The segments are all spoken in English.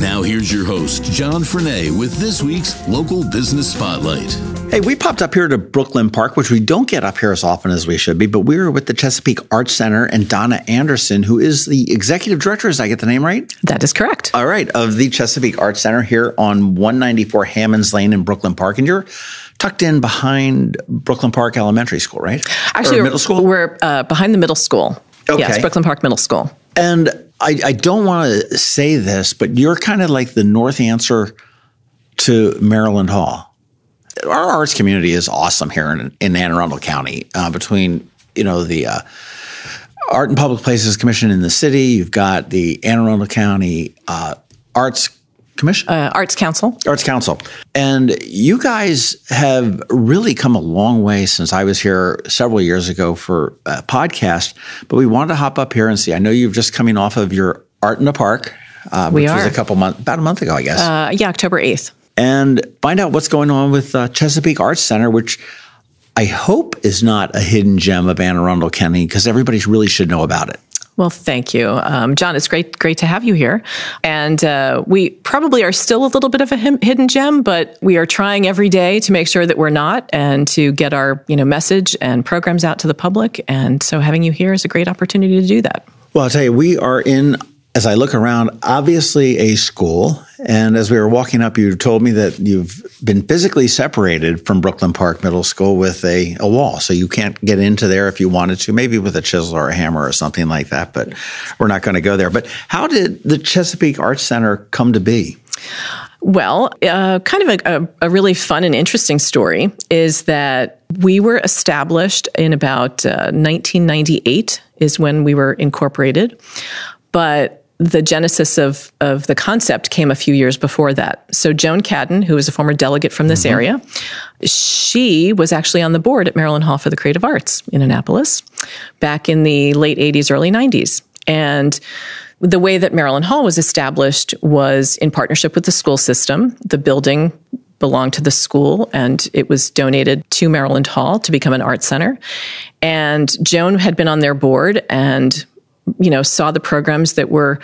Now, here's your host, John Frenaye, with this week's Local Business Spotlight. Hey, we popped up here to Brooklyn Park, which we don't get up here as often as we should be, but we are with the Chesapeake Arts Center and Donna Anderson, who is the executive director. Is I get the name right? That is correct. All right, of the Chesapeake Arts Center here on 194 Hammonds Lane in Brooklyn Park. And you're tucked in behind Brooklyn Park Elementary School, right? Actually, or middle school? We're uh, behind the middle school. Okay. Yes, Brooklyn Park Middle School. And I, I don't want to say this, but you're kind of like the North answer to Maryland Hall. Our arts community is awesome here in, in Anne Arundel County. Uh, between you know the uh, Art and Public Places Commission in the city, you've got the Anne Arundel County uh, Arts Commission, uh, Arts Council, Arts Council, and you guys have really come a long way since I was here several years ago for a podcast. But we wanted to hop up here and see. I know you've just coming off of your Art in the Park, uh, which was a couple months, about a month ago, I guess, uh, yeah, October eighth. and find out what's going on with uh, Chesapeake Arts Center, which. I hope is not a hidden gem of Anne Arundel County because everybody really should know about it. Well, thank you, um, John. It's great, great to have you here. And uh, we probably are still a little bit of a him- hidden gem, but we are trying every day to make sure that we're not, and to get our you know message and programs out to the public. And so, having you here is a great opportunity to do that. Well, I'll tell you, we are in, as I look around, obviously a school. And as we were walking up, you told me that you've been physically separated from Brooklyn Park Middle School with a, a wall. So you can't get into there if you wanted to, maybe with a chisel or a hammer or something like that. But we're not going to go there. But how did the Chesapeake Arts Center come to be? Well, uh, kind of a, a, a really fun and interesting story is that we were established in about uh, 1998 is when we were incorporated, but the genesis of, of the concept came a few years before that. So Joan Cadden, who is a former delegate from this mm-hmm. area, she was actually on the board at Maryland Hall for the Creative Arts in Annapolis back in the late 80s, early 90s. And the way that Maryland Hall was established was in partnership with the school system. The building belonged to the school and it was donated to Maryland Hall to become an art center. And Joan had been on their board and you know saw the programs that were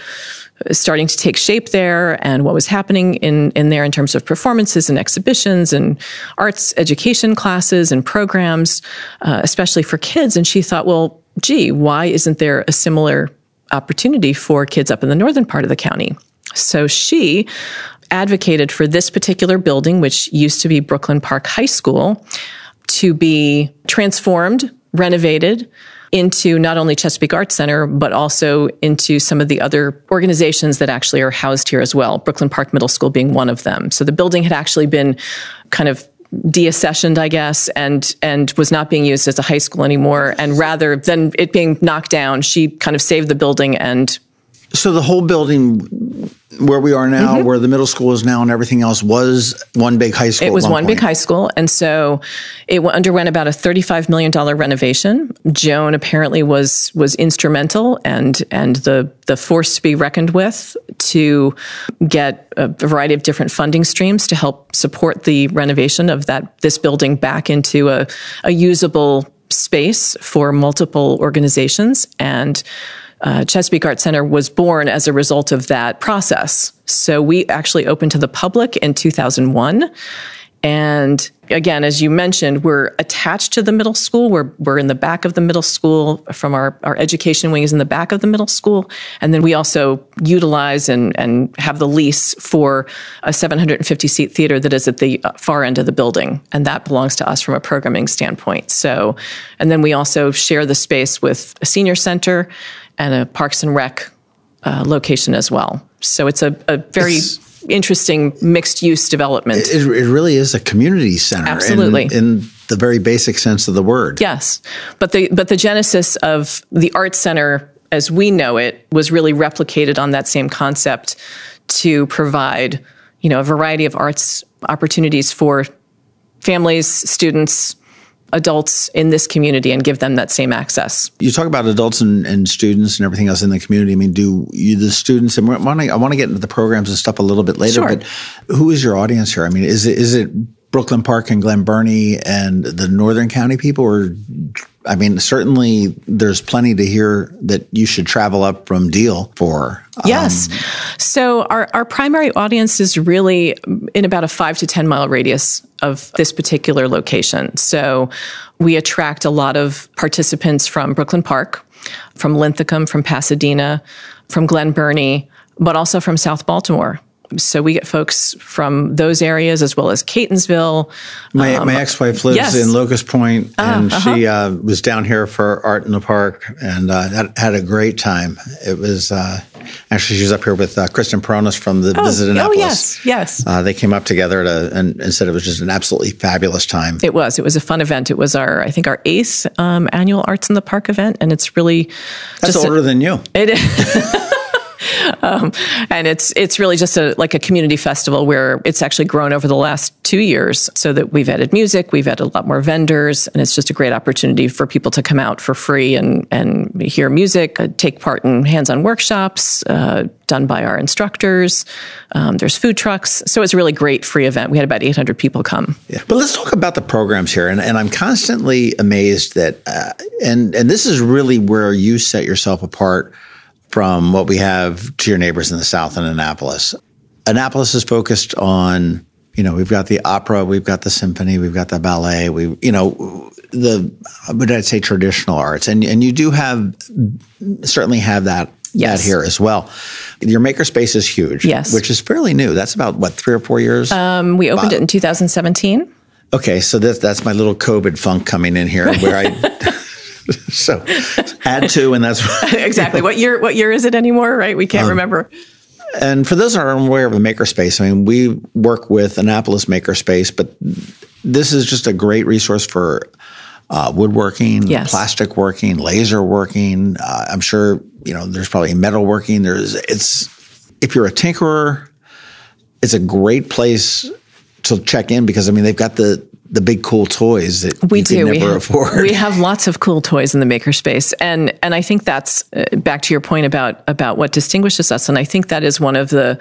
starting to take shape there and what was happening in in there in terms of performances and exhibitions and arts education classes and programs uh, especially for kids. And she thought well gee why isn't there a similar opportunity for kids up in the northern part of the county? So she advocated for this particular building which used to be Brooklyn Park High School to be transformed renovated into not only Chesapeake Arts Center, but also into some of the other organizations that actually are housed here as well, Brooklyn Park Middle School being one of them. So the building had actually been kind of deaccessioned, I guess, and and was not being used as a high school anymore. And rather than it being knocked down, she kind of saved the building and So the whole building where we are now, mm-hmm. where the middle school is now and everything else was one big high school. It was at one big high school, and so it underwent about a thirty-five million dollar renovation. Joan apparently was was instrumental and and the the force to be reckoned with to get a variety of different funding streams to help support the renovation of that this building back into a, a usable space for multiple organizations and uh, Chesapeake Art Center was born as a result of that process. So we actually opened to the public in 2001. And again, as you mentioned, we're attached to the middle school. We're, we're in the back of the middle school from our, our education wing is in the back of the middle school. And then we also utilize and, and have the lease for a 750 seat theater that is at the far end of the building. And that belongs to us from a programming standpoint. So, and then we also share the space with a senior center and a Parks and Rec uh, location as well. So it's a, a very It's- interesting mixed use development. It, it really is a community center. in- Absolutely. In, the very basic sense of the word. Yes, but the but the genesis of the art center as we know it was really replicated on that same concept to provide you know a variety of arts opportunities for families, students, adults in this community and give them that same access. You talk about adults and, and students and everything else in the community. I mean, do you, the students, and I want to, I want to get into the programs and stuff a little bit later, Sure. but who is your audience here? I mean, is it, is it Brooklyn Park and Glen Burnie and the Northern County people or, I mean, certainly there's plenty to hear that you should travel up from Deal for. Um, yes. so our, our primary audience is really in about a five to 10 mile radius of this particular location. So we attract a lot of participants from Brooklyn Park, from Linthicum, from Pasadena, from Glen Burnie, but also from South Baltimore. So we get folks from those areas as well as Catonsville. My, my ex-wife lives yes. in Locust Point, and she uh, was down here for Art in the Park, and uh, had, had a great time. It was uh, actually she was up here with uh, Kristen Peronis from the Visit Annapolis. oh, yes, yes. Uh, they came up together to, and, and said it was just an absolutely fabulous time. It was. It was a fun event. It was our, I think, our eighth um, annual Arts in the Park event, and it's really That's just a- older than you. It is. um, and it's it's really just a like a community festival where it's actually grown over the last two years, so that we've added music, we've added a lot more vendors, and it's just a great opportunity for people to come out for free and and hear music, uh, take part in hands-on workshops uh, done by our instructors. Um, there's food trucks, so it's a really great free event. We had about 800 people come. Yeah. But let's talk about the programs here, and, and I'm constantly amazed that, uh, and and this is really where you set yourself apart from what we have to your neighbors in the South in Annapolis. Annapolis is focused on, you know, we've got the opera, we've got the symphony, we've got the ballet, we, you know, the, what I'd say traditional arts, and and you do have certainly have that. Yes. That here as well. Your makerspace is huge, Yes. which is fairly new. That's about what three or four years. Um, we opened it in 2017. Okay, so that's that's my little COVID funk coming in here, where I so add to, and that's exactly. What year? What year is it anymore? Right? We Um, can't remember. and for those that are unaware of the makerspace, I mean, we work with Annapolis Makerspace, but this is just a great resource for uh, woodworking, Yes. plastic working, laser working. Uh, I'm sure you know there's probably metal working. There's it's if you're a tinkerer, it's a great place to check in because I mean they've got the the big cool toys that We do. We never have, afford. we have lots of cool toys in the makerspace, and and I think that's uh, back to your point about about what distinguishes us, and I think that is one of the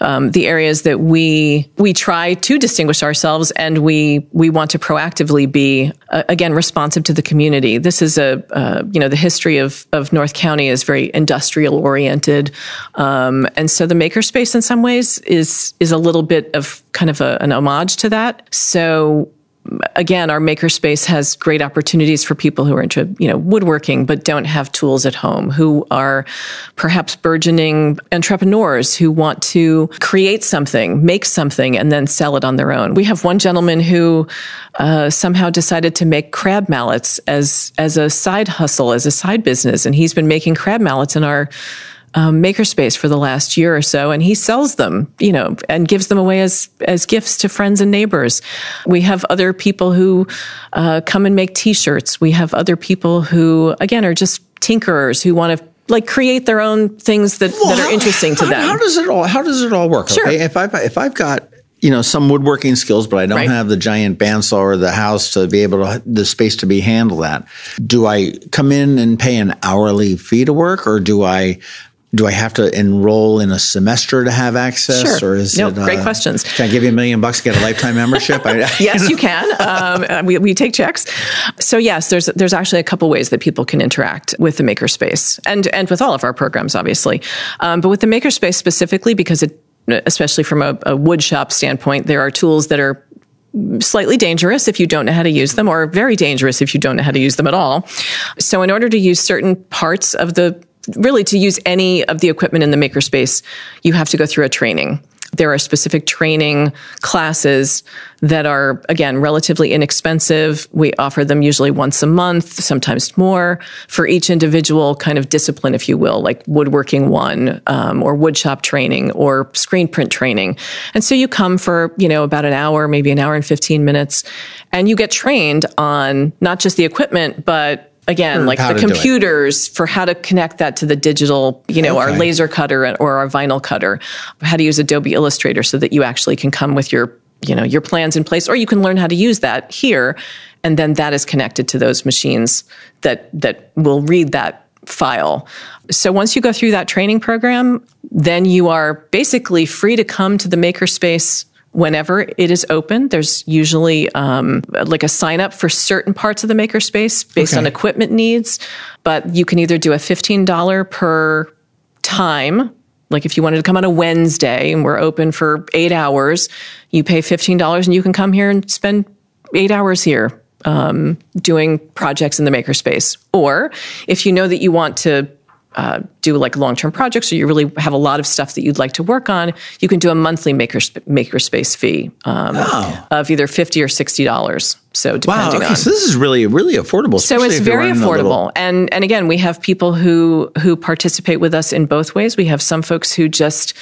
um, the areas that we we try to distinguish ourselves, and we we want to proactively be uh, again responsive to the community. This is a uh, you know the history of of North County is very industrial oriented, um, and so the makerspace in some ways is is a little bit of kind of a, an homage to that. So again, our makerspace has great opportunities for people who are into, you know, woodworking but don't have tools at home, who are perhaps burgeoning entrepreneurs who want to create something, make something, and then sell it on their own. We have one gentleman who uh, somehow decided to make crab mallets as as a side hustle, as a side business, and he's been making crab mallets in our um, makerspace for the last year or so, and he sells them, you know, and gives them away as as gifts to friends and neighbors. We have other people who uh, come and make T-shirts. We have other people who, again, are just tinkerers who want to like create their own things that, that are how- interesting to them. How does it all? How does it all work? Sure. Okay, if I if I've got you know some woodworking skills, but I don't Right. have the giant bandsaw or the house to be able to the space to be handle that. Do I come in and pay an hourly fee to work, or do I? Do I have to enroll in a semester to have access, Sure. or is No, it? great questions. Can I give you a million bucks to get a lifetime membership? I, yes, you can. Um, uh, we, we take checks. So yes, there's there's actually a couple ways that people can interact with the makerspace and and with all of our programs, obviously. Um, but with the makerspace specifically, because it, especially from a, a wood shop standpoint, there are tools that are slightly dangerous if you don't know how to use them or very dangerous if you don't know how to use them at all. So in order to use certain parts of the really to use any of the equipment in the makerspace, you have to go through a training. There are specific training classes that are, again, relatively inexpensive. We offer them usually once a month, sometimes more, for each individual kind of discipline, if you will, like woodworking one, um, or woodshop training, or screen print training. And so you come for, you know, about an hour, maybe an hour and 15 minutes, and you get trained on not just the equipment, but again, like the to do it. computers for how to connect that to the digital, you know, our laser cutter or our vinyl cutter, how to use Adobe Illustrator so that you actually can come with your you know your plans in place or you can learn how to use that here and then that is connected to those machines that that will read that file. So once you go through that training program then you are basically free to come to the makerspace whenever it is open. There's usually um, like a sign up for certain parts of the makerspace based okay. on equipment needs, but you can either do a $15 per time. Like if you wanted to come on a Wednesday and we're open for eight hours, you pay $15 and you can come here and spend eight hours here um, doing projects in the makerspace. Or if you know that you want to uh, do like long-term projects or you really have a lot of stuff that you'd like to work on, you can do a monthly maker makerspace fee um, oh. of either fifty or sixty dollars. So depending wow, okay, on. So this is really really affordable. So it's very affordable, little... and and again, we have people who who participate with us in both ways. We have some folks who just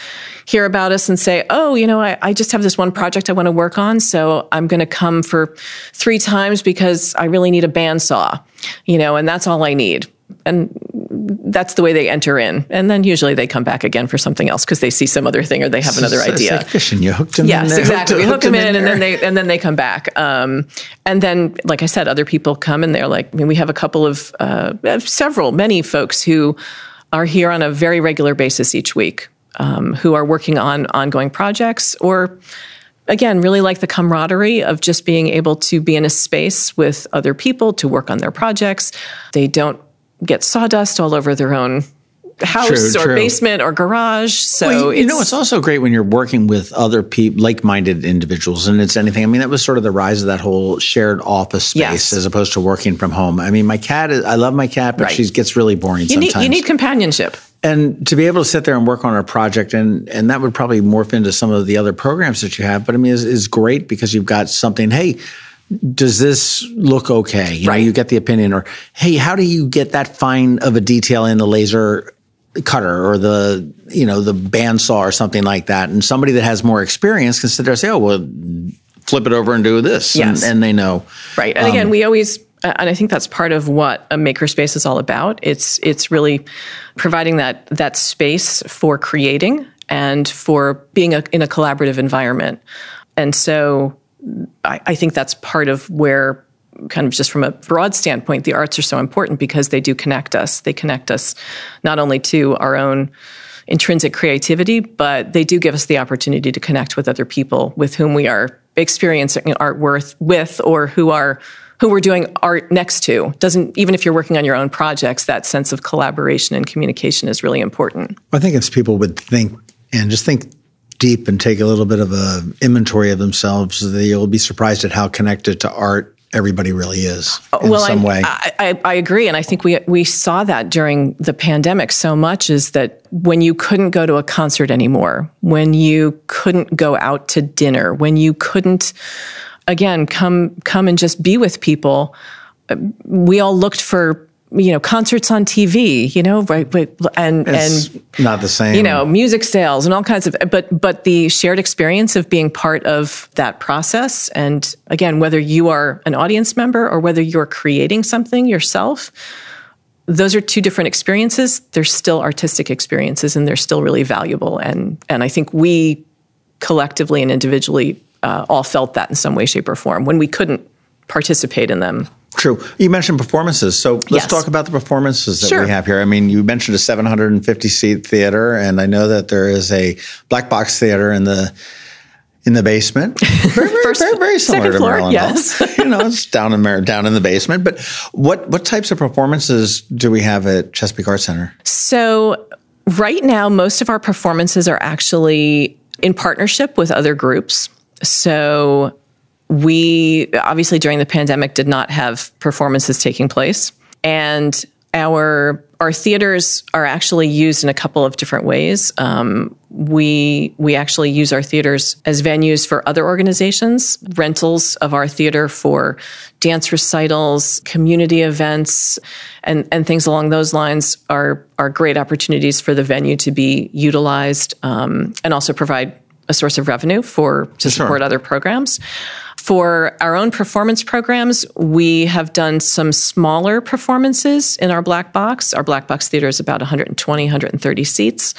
hear about us and say, "Oh, you know, I, I just have this one project I want to work on, so I'm going to come for three times because I really need a bandsaw, you know, and that's all I need." And that's the way they enter in, and then usually they come back again for something else because they see some other thing or they have another so idea. Like fishing, you hooked them. Yes, in exactly. Hooked, we hook them in, in and then they and then they come back. Um, and then, like I said, other people come and they're like, I mean, we have a couple of uh, several, many folks who are here on a very regular basis each week, um, who are working on ongoing projects or again, really like the camaraderie of just being able to be in a space with other people to work on their projects. They don't get sawdust all over their own house true, or true. basement or garage. So well, you, you know, it's also great when you're working with other people, like-minded individuals, and it's anything. I mean, that was sort of the rise of that whole shared office space yes. as opposed to working from home. I mean, my cat is. I love my cat, but right. she gets really boring you sometimes. Need, you need companionship. And to be able to sit there and work on a project, and and that would probably morph into some of the other programs that you have. But I mean, is is great because you've got something. Hey, does this look okay? You right. know, you get the opinion, or hey, how do you get that fine of a detail in the laser cutter or the you know the bandsaw or something like that? And somebody that has more experience can sit there and say, oh well, flip it over and do this, yes. and, and they know. Right, and um, again, we always and I think that's part of what a makerspace is all about. It's it's really providing that that space for creating and for being a, in a collaborative environment. And so I, I think that's part of where kind of just from a broad standpoint, the arts are so important because they do connect us. They connect us not only to our own intrinsic creativity, but they do give us the opportunity to connect with other people with whom we are experiencing art worth with or who are who we're doing art next to. Doesn't even if you're working on your own projects, that sense of collaboration and communication is really important. I think if people would think and just think deep and take a little bit of a inventory of themselves, you'll be surprised at how connected to art everybody really is uh, in well, some I, way. I, I, I, agree, and I think we we saw that during the pandemic so much is that when you couldn't go to a concert anymore, when you couldn't go out to dinner, when you couldn't again come come and just be with people, uh, we all looked for you know concerts on TV, you know, right? And it's and not the same, you know, music sales and all kinds of. But but the shared experience of being part of that process, and again, whether you are an audience member or whether you're creating something yourself, those are two different experiences. They're still artistic experiences, and they're still really valuable. And and I think we collectively and individually uh, all felt that in some way, shape, or form when we couldn't participate in them True. You mentioned performances. So let's yes. talk about the performances that sure. we have here. I mean, you mentioned a 750 seat theater, and I know that there is a black box theater in the in the basement. Very, very, First, very, very similar to floor, Maryland yes. you know, it's down in Mar- down in the basement. But what what types of performances do we have at Chesapeake Art Center? So right now, most of our performances are actually in partnership with other groups. So we obviously during the pandemic did not have performances taking place and our our theaters are actually used in a couple of different ways. Um, we we actually use our theaters as venues for other organizations, rentals of our theater for dance recitals, community events, and and things along those lines are are great opportunities for the venue to be utilized um, and also provide a source of revenue for to sure. support other programs. For our own performance programs, we have done some smaller performances in our black box. Our black box theater is about 120, 130 seats.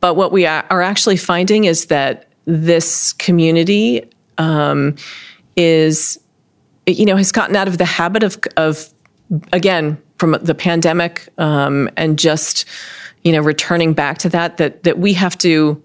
But what we are actually finding is that this community um, is, you know, has gotten out of the habit of, of again, from the pandemic um, and just, you know, returning back to that, that, that we have to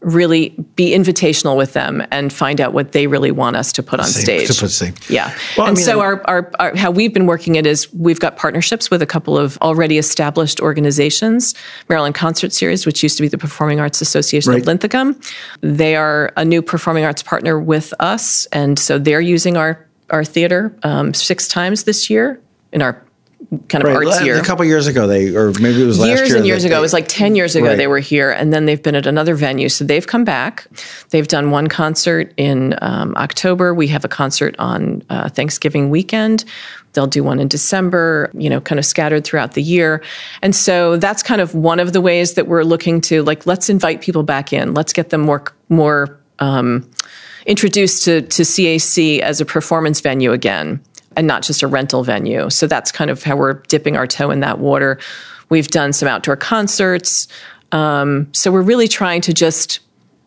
really be invitational with them and find out what they really want us to put on See, stage. to put- see. Yeah. Well, I and mean, so our, our, our, how we've been working it is we've got partnerships with a couple of already established organizations, Maryland Concert Series, which used to be the Performing Arts Association Right. of Linthicum. They are a new performing arts partner with us. And so they're using our, our theater um, six times this year in our kind of Right. arts year A couple years ago, they or maybe it was last years year. and years ago. they- It was like 10 years ago Right. they were here, and then they've been at another venue. So they've come back. They've done one concert in um, October. We have a concert on uh, Thanksgiving weekend. They'll do one in December, you know, kind of scattered throughout the year. And so that's kind of one of the ways that we're looking to like, let's invite people back in. Let's get them more, more, um, introduced to, to CAC as a performance venue again and not just a rental venue. So that's kind of how we're dipping our toe in that water. We've done some outdoor concerts. Um, so we're really trying to just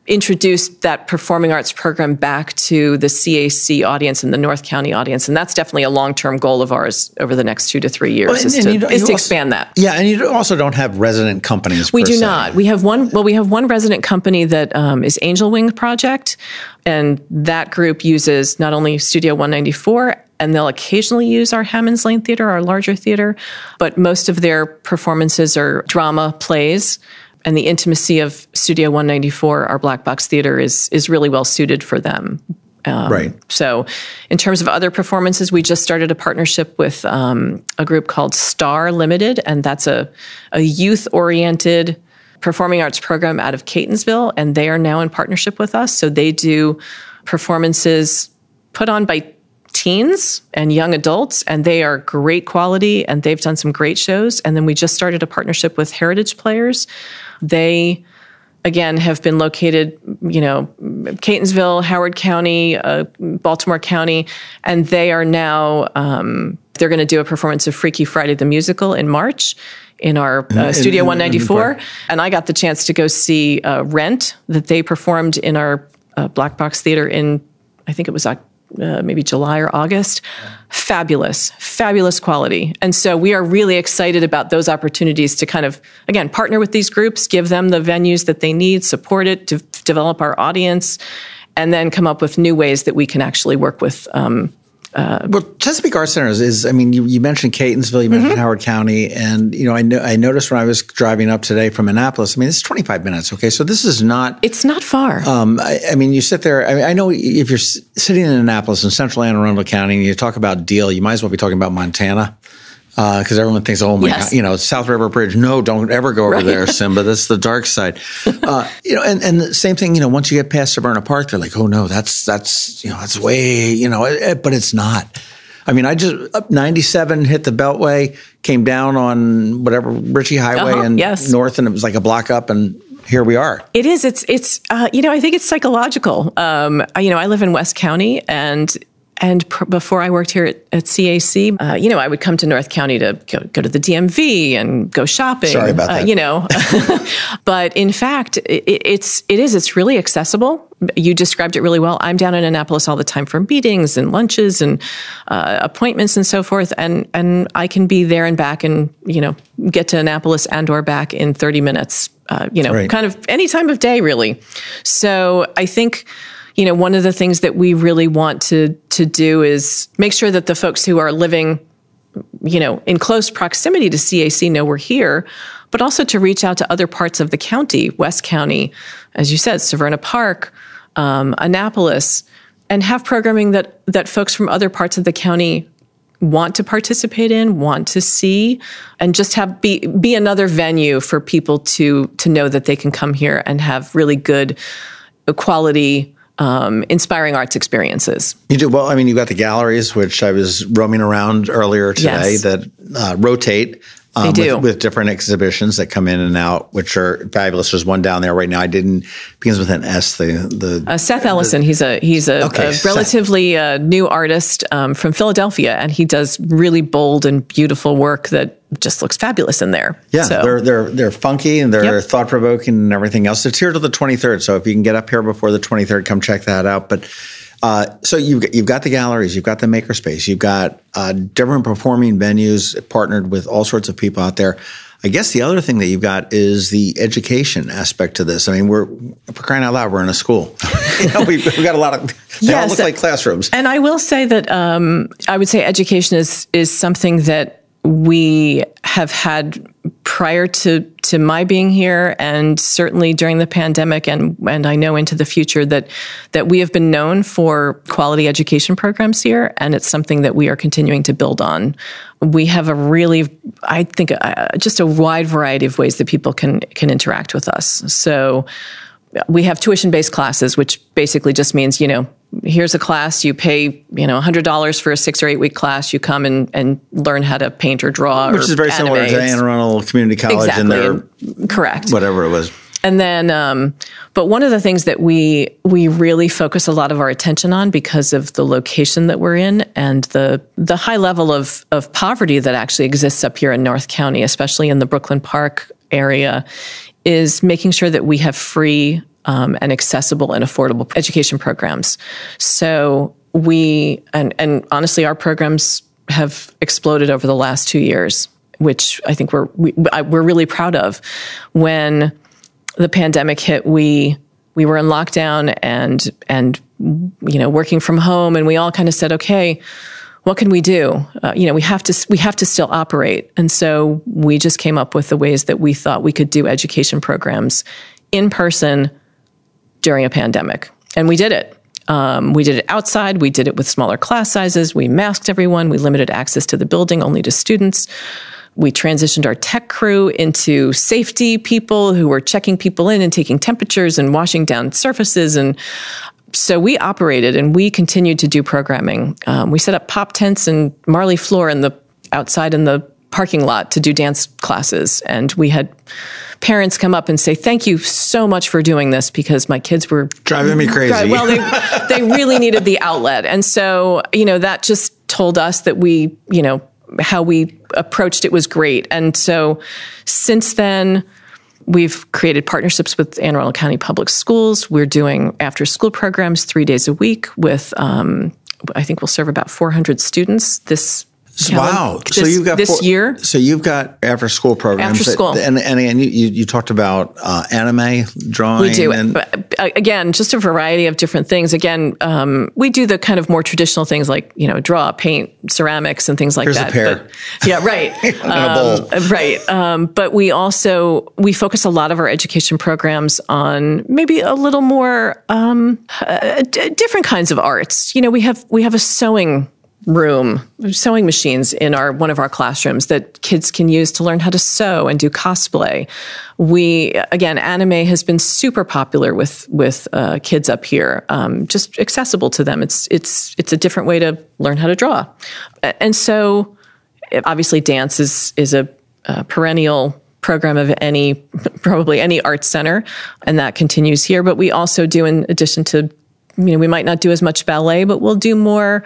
introduce that performing arts program back to the CAC audience and the North County audience. And that's definitely a long term goal of ours over the next two to three years Well, and- is, and to, you is you to also- expand that. Yeah, and you also don't have resident companies. We do se. not. We have one. Well, we have one resident company that um, is Angel Wing Project, and that group uses not only Studio 194, and they'll occasionally use our Hammonds Lane Theater, our larger theater, but most of their performances are drama plays. And the intimacy of Studio 194, our black box theater, is is really well suited for them. Um, Right. So, in terms of other performances, we just started a partnership with um, a group called Star Limited, and that's a, a youth oriented performing arts program out of Catonsville, and they are now in partnership with us. So, they do performances put on by teens and young adults, and they are great quality, and they've done some great shows. And then we just started a partnership with Heritage Players. They again have been located, you know, Catonsville, Howard County, uh, Baltimore County, and they are now um, they're going to do a performance of Freaky Friday the musical in March in our uh, Studio in- in 194, Park. and I got the chance to go see uh, Rent that they performed in our uh, Black Box Theater in I think it was. Oc- uh, maybe July or August. Fabulous, fabulous quality. And so we are really excited about those opportunities to kind of, again, partner with these groups, give them the venues that they need, support it, to develop our audience, and then come up with new ways that we can actually work with. Um, Well, Chesapeake Arts Center is, is I mean, you, you mentioned Catonsville, you mentioned Mm-hmm. Howard County, and you know, I, know, I noticed when I was driving up today from Annapolis. I mean, it's 25 minutes. Okay, so this is not. it's not far. Um, I, I mean, you sit there. I, mean, I know if you're sitting in Annapolis in central Anne Arundel County and you talk about Deal, you might as well be talking about Montana. Because everyone thinks, oh my Yes. God, you know, South River Bridge. No, don't ever go over Right. there, Simba. That's the dark side. Uh, you know, and, and the same thing, you know, once you get past Severna Park, they're like, oh no, that's, that's, you know, that's way, you know, it, it- but it's not. I mean, I just, up 97 hit the Beltway, came down on whatever, Ritchie Highway Uh-huh, and yes. north, and it was like a block up, and here we are. It is. It's. It's. Uh, you know, I think it's psychological. Um, I- you know, I live in West County, and and pr- before I worked here at, at CAC, uh, you know, I would come to North County to go, go to the DMV and go shopping. Sorry about uh, that. you know, but in fact, it, it's it is. It's really accessible. You described it really well. I'm down in Annapolis all the time for meetings and lunches and uh, appointments and so forth, and and I can be there and back, and you know, get to Annapolis and or back in 30 minutes. Uh, you know, Right. kind of any time of day, really. So I think, you know, one of the things that we really want to to do is make sure that the folks who are living, you know, in close proximity to CAC know we're here, but also to reach out to other parts of the county, West County, as you said, Severna Park, um, Annapolis, and have programming that that folks from other parts of the county want to participate in, want to see, and just have be be another venue for people to to know that they can come here and have really good quality um, inspiring arts experiences. You do well. I mean, you've got the galleries, which I was roaming around earlier today, Yes. that uh, rotate. Um, do. With, with different exhibitions that come in and out, which are fabulous. There's one down there right now. I didn't begins with an S. The the Uh, Seth Ellison, he's a he's a, Okay, a relatively uh, new artist um, from Philadelphia, and he does really bold and beautiful work that just looks fabulous in there. yeah, So- they're they're they're funky and they're Yep. thought provoking and everything else. It's here till the 23rd. So if you can get up here before the 23rd, come check that out. But Uh, so you've got, you've got the galleries, you've got the makerspace, you've got uh, different performing venues partnered with all sorts of people out there. I guess the other thing that you've got is the education aspect to this. I mean, we're for crying out loud, we're in a school. you know, we've, we've, got a lot of they yes, all look like classrooms. And I will say that um, I would say education is is something that we have had prior to to my being here and certainly during the pandemic and and I know into the future that that we have been known for quality education programs here and it's something that we are continuing to build on. We have a really I think uh, just a wide variety of ways that people can can interact with us. So we have tuition based classes, which basically just means, you know, here's a class, you pay, you know, $100 for a six or eight week class, you come and, and learn how to paint or draw. Which or is very similar to Anne Arundel Community College exactly. and their. Correct. Whatever it was. And then, um, but one of the things that we we really focus a lot of our attention on because of the location that we're in and the the high level of of poverty that actually exists up here in North County, especially in the Brooklyn Park area, is making sure that we have free um, and accessible and affordable education programs. So we and and honestly, our programs have exploded over the last two years, which I think we're we, we're really proud of. When the pandemic hit, we we were in lockdown and and you know working from home, and we all kind of said, okay what can we do? Uh, you know, we have to we have to still operate, and so we just came up with the ways that we thought we could do education programs in person during a pandemic, and we did it. Um, we did it outside. We did it with smaller class sizes. We masked everyone. We limited access to the building only to students. We transitioned our tech crew into safety people who were checking people in and taking temperatures and washing down surfaces. And so we operated and we continued to do programming. Um, we set up pop tents and Marley floor in the outside in the parking lot to do dance classes, and we had parents come up and say, "Thank you so much for doing this because my kids were driving me crazy." Well, they they really needed the outlet, and so you know that just told us that we you know how we approached it was great, and so since then We've created partnerships with Anne Arundel County Public Schools. We're doing after school programs three days a week with, um, I think we'll serve about 400 students this wow! This, so you've got this four, year. So you've got after school programs. After school, that, and and again, you, you talked about uh, anime drawing. We do, and, but uh, again, just a variety of different things. Again, um, we do the kind of more traditional things like you know draw, paint, ceramics, and things like Here's that. A pear. But, yeah, right. um, right. Um, but we also we focus a lot of our education programs on maybe a little more um, uh, d- different kinds of arts. You know, we have we have a sewing room sewing machines in our one of our classrooms that kids can use to learn how to sew and do cosplay. We again anime has been super popular with with uh, kids up here um, just accessible to them. It's it's it's a different way to learn how to draw. And so obviously dance is is a, a perennial program of any probably any art center and that continues here. But we also do in addition to you know we might not do as much ballet but we'll do more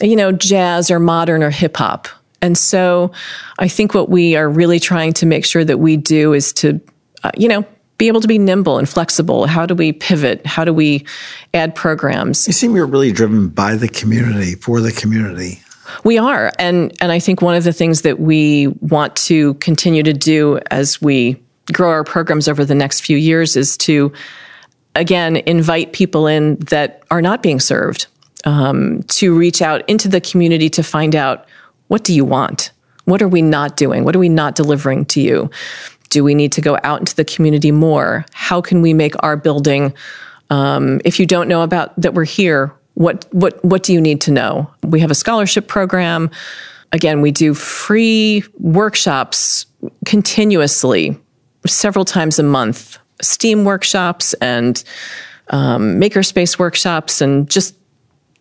you know, jazz or modern or hip hop. And so I think what we are really trying to make sure that we do is to, uh, you know, be able to be nimble and flexible. How do we pivot? How do we add programs? You seem you're really driven by the community, for the community. We are. And, and I think one of the things that we want to continue to do as we grow our programs over the next few years is to, again, invite people in that are not being served um, to reach out into the community to find out what do you want? What are we not doing? What are we not delivering to you? Do we need to go out into the community more? How can we make our building? Um, if you don't know about that we're here, what what what do you need to know? We have a scholarship program. Again, we do free workshops continuously, several times a month. STEAM workshops and um, makerspace workshops, and just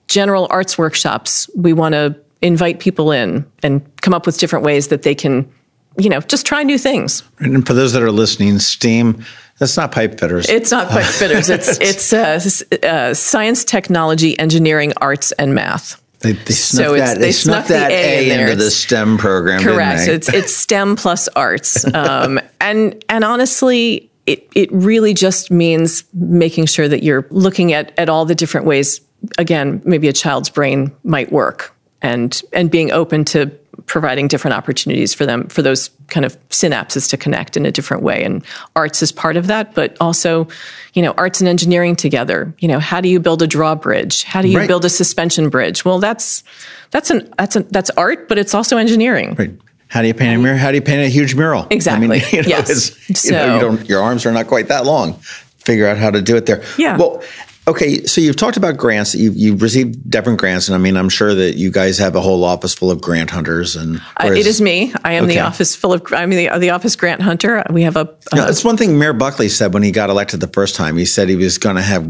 general arts workshops, we want to invite people in and come up with different ways that they can, you know, just try new things. And for those that are listening, STEAM, that's not pipe fitters. It's not pipe fitters. It's it's uh, uh, science, technology, engineering, arts, and math. They, they snuck so that, they, they snuck, snuck that A, A in into the STEM program. Correct. It's it's STEM plus arts, um, and and honestly, it it really just means making sure that you're looking at at all the different ways again, maybe a child's brain might work and and being open to providing different opportunities for them for those kind of synapses to connect in a different way and arts is part of that but also you know arts and engineering together you know how do you build a drawbridge how do you Right. build a suspension bridge well that's that's an that's a, that's art but it's also engineering Right. How do you paint a mirror? How do you paint a huge mural? Exactly. I mean, you know, Yes. you know, So- you don't, your arms are not quite that long. Figure out how to do it there. Yeah. Well, okay. So you've talked about grants. You've, you've received different grants, and I mean, I'm sure that you guys have a whole office full of grant hunters. And Uh, it is me i am Okay. the office full of i'm the, the office grant hunter we have a, it's one thing Mayor Buckley said when he got elected the first time. He said he was going to have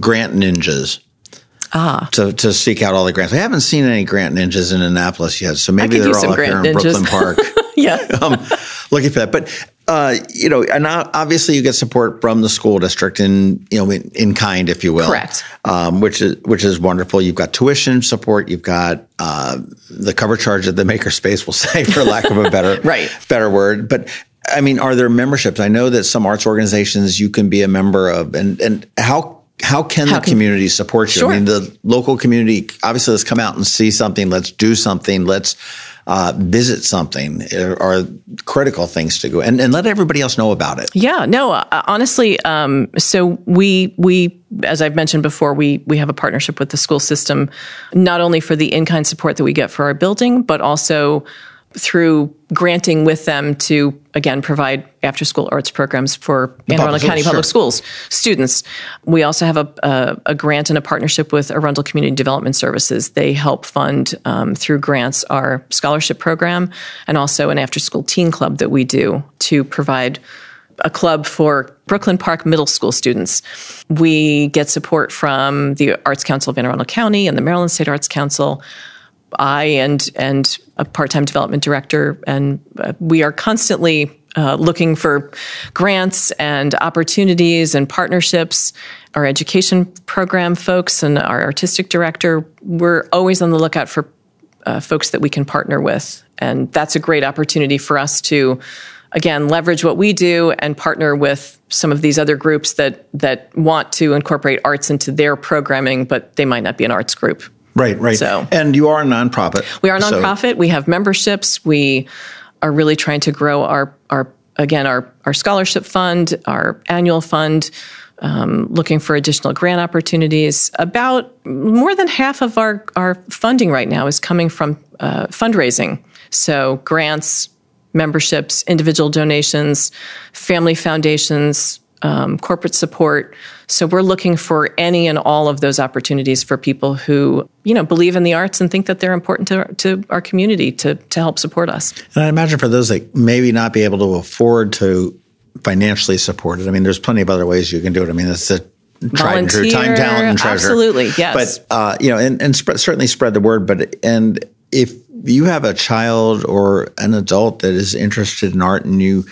grant ninjas. Ah. To, to seek out all the grants. I haven't seen any grant ninjas in Annapolis yet, so maybe they're all up here in ninjas. Brooklyn Park. yeah um, looking for that. But uh, you know, and obviously you get support from the school district in you know in, in kind, if you will, Correct. Um, which is which is wonderful. You've got tuition support. You've got uh, the cover charge that the makerspace will say, for lack of a better Right. better word. But I mean, are there memberships? I know that some arts organizations you can be a member of, and and how. How can the can- community support you? Sure. I mean, the local community obviously let's come out and see something. Let's do something. Let's uh, visit something. Are, are critical things to go and, and let everybody else know about it. Yeah, no, uh, honestly, um, so we we as I've mentioned before, we we have a partnership with the school system, not only for the in kind support that we get for our building, but also through granting with them to again provide after school arts programs for Anne Arundel County schools, Public. Schools students. We also have a, a, a grant and a partnership with Arundel Community Development Services. They help fund um, through grants our scholarship program and also an after school teen club that we do to provide a club for Brooklyn Park middle school students. We get support from the Arts Council of Anne Arundel County and the Maryland State Arts Council. I and and a part-time development director, and uh, we are constantly uh, looking for grants and opportunities and partnerships. Our education program folks and our artistic director, we're always on the lookout for uh, folks that we can partner with, and that's a great opportunity for us to, again, leverage what we do and partner with some of these other groups that that want to incorporate arts into their programming, but they might not be an arts group. Right, right. So- and you are a nonprofit. We are a so- nonprofit. we have memberships. We are really trying to grow our our again our our scholarship fund, our annual fund. Um, looking for additional grant opportunities. About more than half of our our funding right now is coming from uh, fundraising. So grants, memberships, individual donations, family foundations, um, corporate support. So we're looking for any and all of those opportunities for people who, you know, believe in the arts and think that they're important to, to our community to, to help support us. And I imagine for those that maybe not be able to afford to financially support it, I mean, there's plenty of other ways you can do it. I mean, it's a tried and true time, talent, and treasure. absolutely, yes. But uh, you know, and, and spread, certainly spread the word. But and if you have a child or an adult that is interested in art and you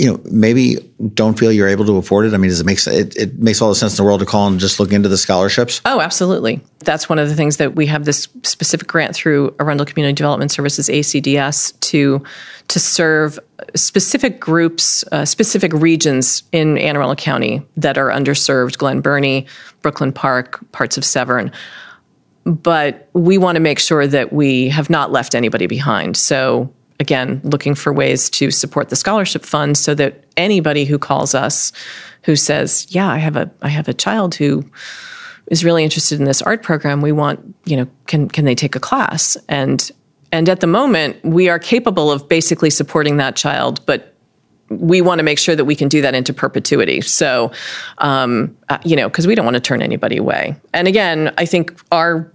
you know maybe don't feel you're able to afford it i mean does it make it, it makes all the sense in the world to call and just look into the scholarships Oh, absolutely. That's one of the things that we have this specific grant through Arundel Community Development Services (ACDS) to to serve specific groups, uh, specific regions in Anne Arundel County that are underserved: Glen Burnie, Brooklyn Park, parts of Severn. But we want to make sure that we have not left anybody behind. So again, looking for ways to support the scholarship fund so that anybody who calls us who says, "Yeah, I have a I have a child who is really interested in this art program, we want, you know, can can they take a class?" And and at the moment, we are capable of basically supporting that child, but we want to make sure that we can do that into perpetuity. So, um, uh, you know, because we don't want to turn anybody away. And again, I think our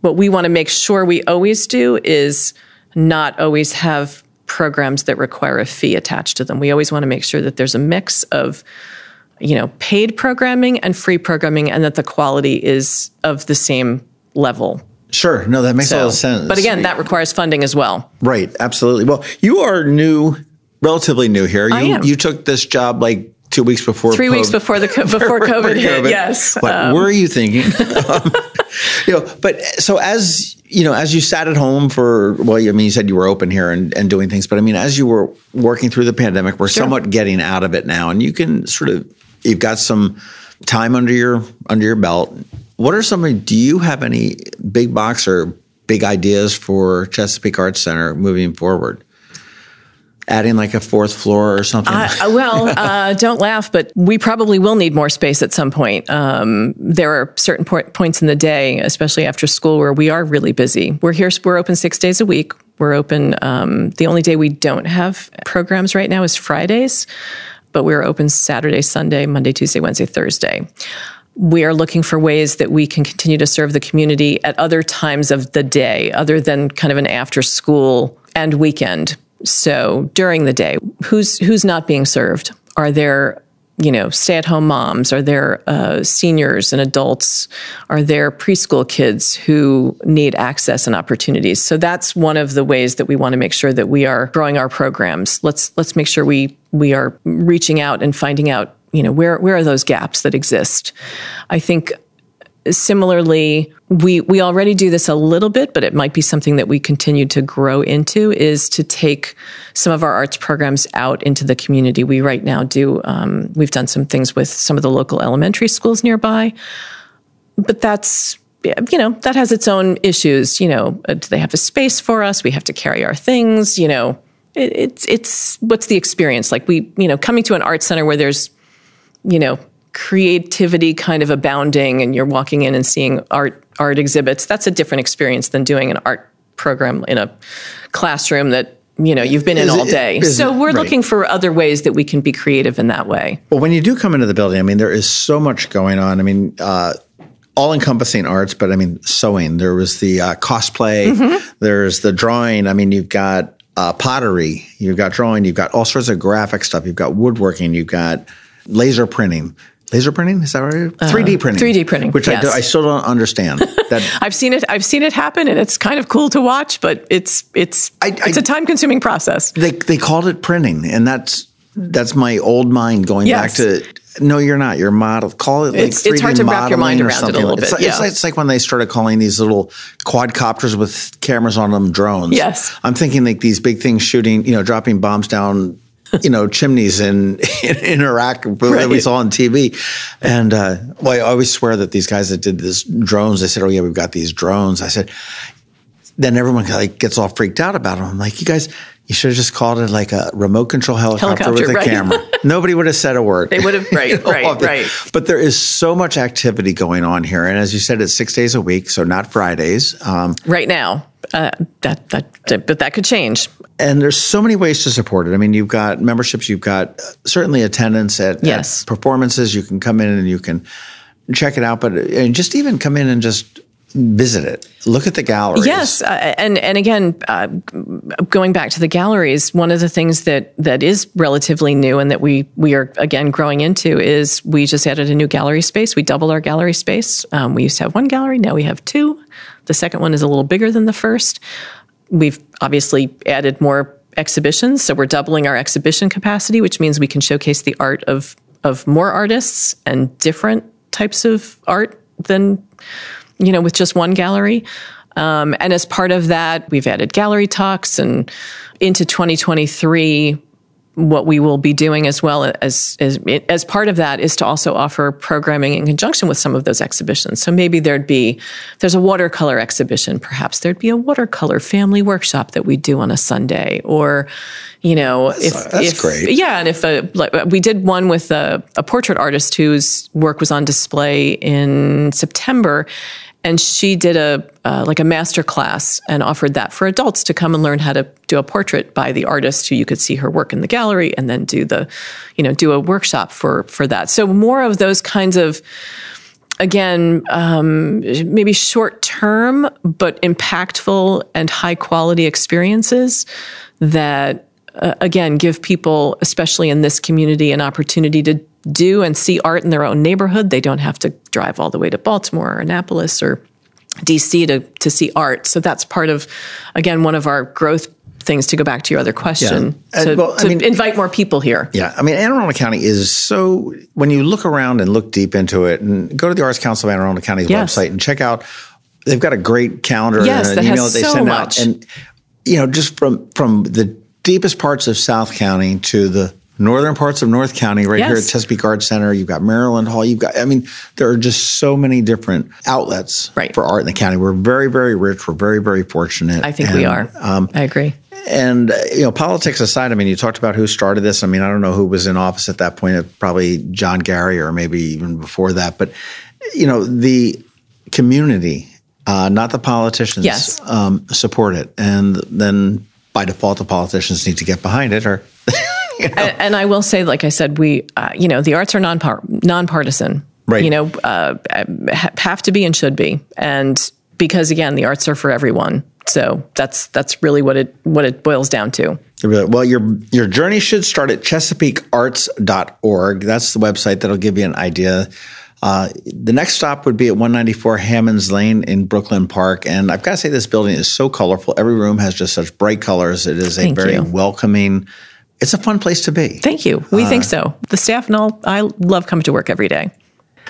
what we want to make sure we always do is not always have programs that require a fee attached to them. We always want to make sure that there's a mix of you know paid programming and free programming and that the quality is of the same level. sure no that makes So, all the sense but again, that requires funding as well. right absolutely well you are new relatively new here you I am. you took this job like two weeks before Three weeks before the before COVID hit, yes. What Um, were you thinking? Um, you know, but so as you know, as you sat at home for well, I mean, you said you were open here and, and doing things, but I mean, as you were working through the pandemic, we're somewhat getting out of it now, and you can sort of you've got some time under your under your belt. What are some? Do you have any big box or big ideas for Chesapeake Arts Center moving forward? Adding like a fourth floor or something? Uh, well, uh, don't laugh, but we probably will need more space at some point. Um, there are certain po- points in the day, especially after school, where we are really busy. We're here, we're open six days a week. We're open. Um, the only day we don't have programs right now is Fridays, but we're open Saturday, Sunday, Monday, Tuesday, Wednesday, Thursday we are looking for ways that we can continue to serve the community at other times of the day, other than kind of an after school and weekend so during the day, who's who's not being served? Are there you know stay at home moms? Are there uh, seniors and adults? Are there preschool kids who need access and opportunities? So that's one of the ways that we want to make sure that we are growing our programs. Let's let's make sure we we are reaching out and finding out you know where where are those gaps that exist. I think similarly, we we already do this a little bit, but it might be something that we continue to grow into. Is to take some of our arts programs out into the community. We right now do. Um, we've done some things with some of the local elementary schools nearby, but that's you know that has its own issues. You know, uh, do they have a space for us? We have to carry our things. You know, it, it's it's what's the experience like? We you know coming to an art center where there's you know creativity kind of abounding and you're walking in and seeing art art exhibits that's a different experience than doing an art program in a classroom that you know you've been in all day. so we're right. looking for other ways that we can be creative in that way. Well when you do come into the building i mean there is so much going on. I mean uh, all encompassing arts, but I mean, sewing. There was the uh, cosplay, mm-hmm. there's the drawing. I mean, you've got uh, pottery, you've got drawing, you've got all sorts of graphic stuff, you've got woodworking, you've got laser printing laser printing is that right 3d uh, printing 3d printing which yes. I, do, I still don't understand that i've seen it i've seen it happen and it's kind of cool to watch but it's it's I, it's I, a time consuming process they, they called it printing and that's that's my old mind going yes. back to no, you're not. You're model. Call it like it's, it's hard to wrap your mind around it a little bit. It's like, yeah. it's, like, it's like when they started calling these little quadcopters with cameras on them drones. Yes, I'm thinking like these big things shooting, you know, dropping bombs down you know, chimneys in, in Iraq right. that we saw on TV. And, uh, well, I always swear that these guys that did this drones, they said, oh, yeah, we've got these drones. I said, then everyone like gets all freaked out about them. I'm like, you guys, you should have just called it like a remote control helicopter, helicopter with a right. camera. Nobody would have said a word. They would have, right, you know, right, right. But there is so much activity going on here. And as you said, it's six days a week, so not Fridays. Um, right now. Uh, that, that, but that could change. And there's so many ways to support it. I mean, you've got memberships, you've got certainly attendance at, yes. at performances. You can come in and you can check it out, but and just even come in and just visit it look at the galleries yes uh, and and again uh, going back to the galleries one of the things that that is relatively new and that we we are again growing into is we just added a new gallery space we doubled our gallery space um, we used to have one gallery now we have two the second one is a little bigger than the first we've obviously added more exhibitions so we're doubling our exhibition capacity which means we can showcase the art of of more artists and different types of art than you know, with just one gallery. Um, and as part of that, we've added gallery talks and into 2023, what we will be doing as well as, as as part of that is to also offer programming in conjunction with some of those exhibitions. So maybe there'd be there's a watercolor exhibition, perhaps there'd be a watercolor family workshop that we do on a Sunday, or you know, that's, if that's if, great, yeah, and if a, like, we did one with a, a portrait artist whose work was on display in September, and she did a uh, like a master class and offered that for adults to come and learn how to do a portrait by the artist who you could see her work in the gallery and then do the you know do a workshop for for that. So more of those kinds of again um, maybe short term but impactful and high quality experiences that uh, again give people especially in this community an opportunity to do and see art in their own neighborhood. They don't have to drive all the way to Baltimore or Annapolis or DC to, to see art. So that's part of, again, one of our growth things to go back to your other question yeah. to, well, to mean, invite more people here. Yeah. I mean, Anne Arundel County is so, when you look around and look deep into it and go to the Arts Council of Anne Arundel County's yes. website and check out, they've got a great calendar yes, and an email that they so send much. out. And, you know, just from, from the deepest parts of South County to the northern parts of North County, right here at Chesapeake Arts Center. You've got Maryland Hall. You've got, I mean, there are just so many different outlets Right. for art in the county. We're very, very rich. We're very, very fortunate. I think we And, are. I agree. And uh, you know, politics aside, I mean, you talked about who started this. I mean, I don't know who was in office at that point. Probably John Gary, or maybe even before that. But you know, the community, uh, not the politicians, Yes. um, support it, and then by default, the politicians need to get behind it, or And, and I will say, like I said, we, uh, you know, the arts are non nonpartisan. Right. You know, uh, have to be and should be, and because again, the arts are for everyone. So that's that's really what it what it boils down to. Well, your your journey should start at chesapeakearts.org. That's the website that'll give you an idea. Uh, the next stop would be at 194 Hammonds Lane in Brooklyn Park. And I've got to say, this building is so colorful. Every room has just such bright colors. It is a Thank very you. welcoming, it's a fun place to be. Thank you. We think so. The staff and all. I love coming to work every day.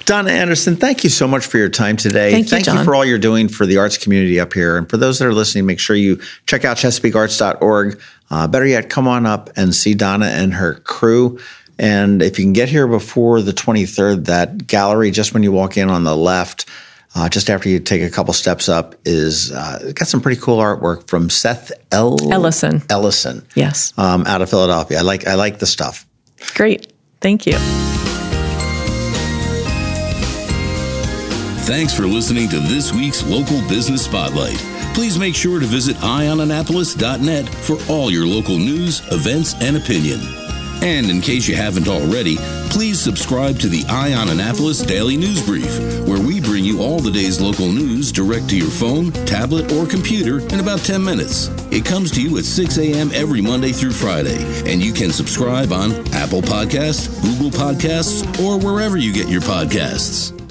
Donna Anderson, thank you so much for your time today. Thank you, John. you for all you're doing for the arts community up here. And for those that are listening, make sure you check out chesapeakearts.org. Uh, better yet, come on up and see Donna and her crew. And if you can get here before the 23rd, that gallery, just when you walk in on the left, uh, just after you take a couple steps up, is uh, got some pretty cool artwork from Seth L- Ellison. Ellison, Yes. um, out of Philadelphia. I like I like the stuff. Great. Thank you. Thanks for listening to this week's Local Business Spotlight. Please make sure to visit eyeonannapolis.net for all your local news, events, and opinion. And in case you haven't already, please subscribe to the Eye on Annapolis Daily News Brief, where we bring you all the day's local news direct to your phone, tablet, or computer in about 10 minutes. It comes to you at 6 a.m. every Monday through Friday, and you can subscribe on Apple Podcasts, Google Podcasts, or wherever you get your podcasts.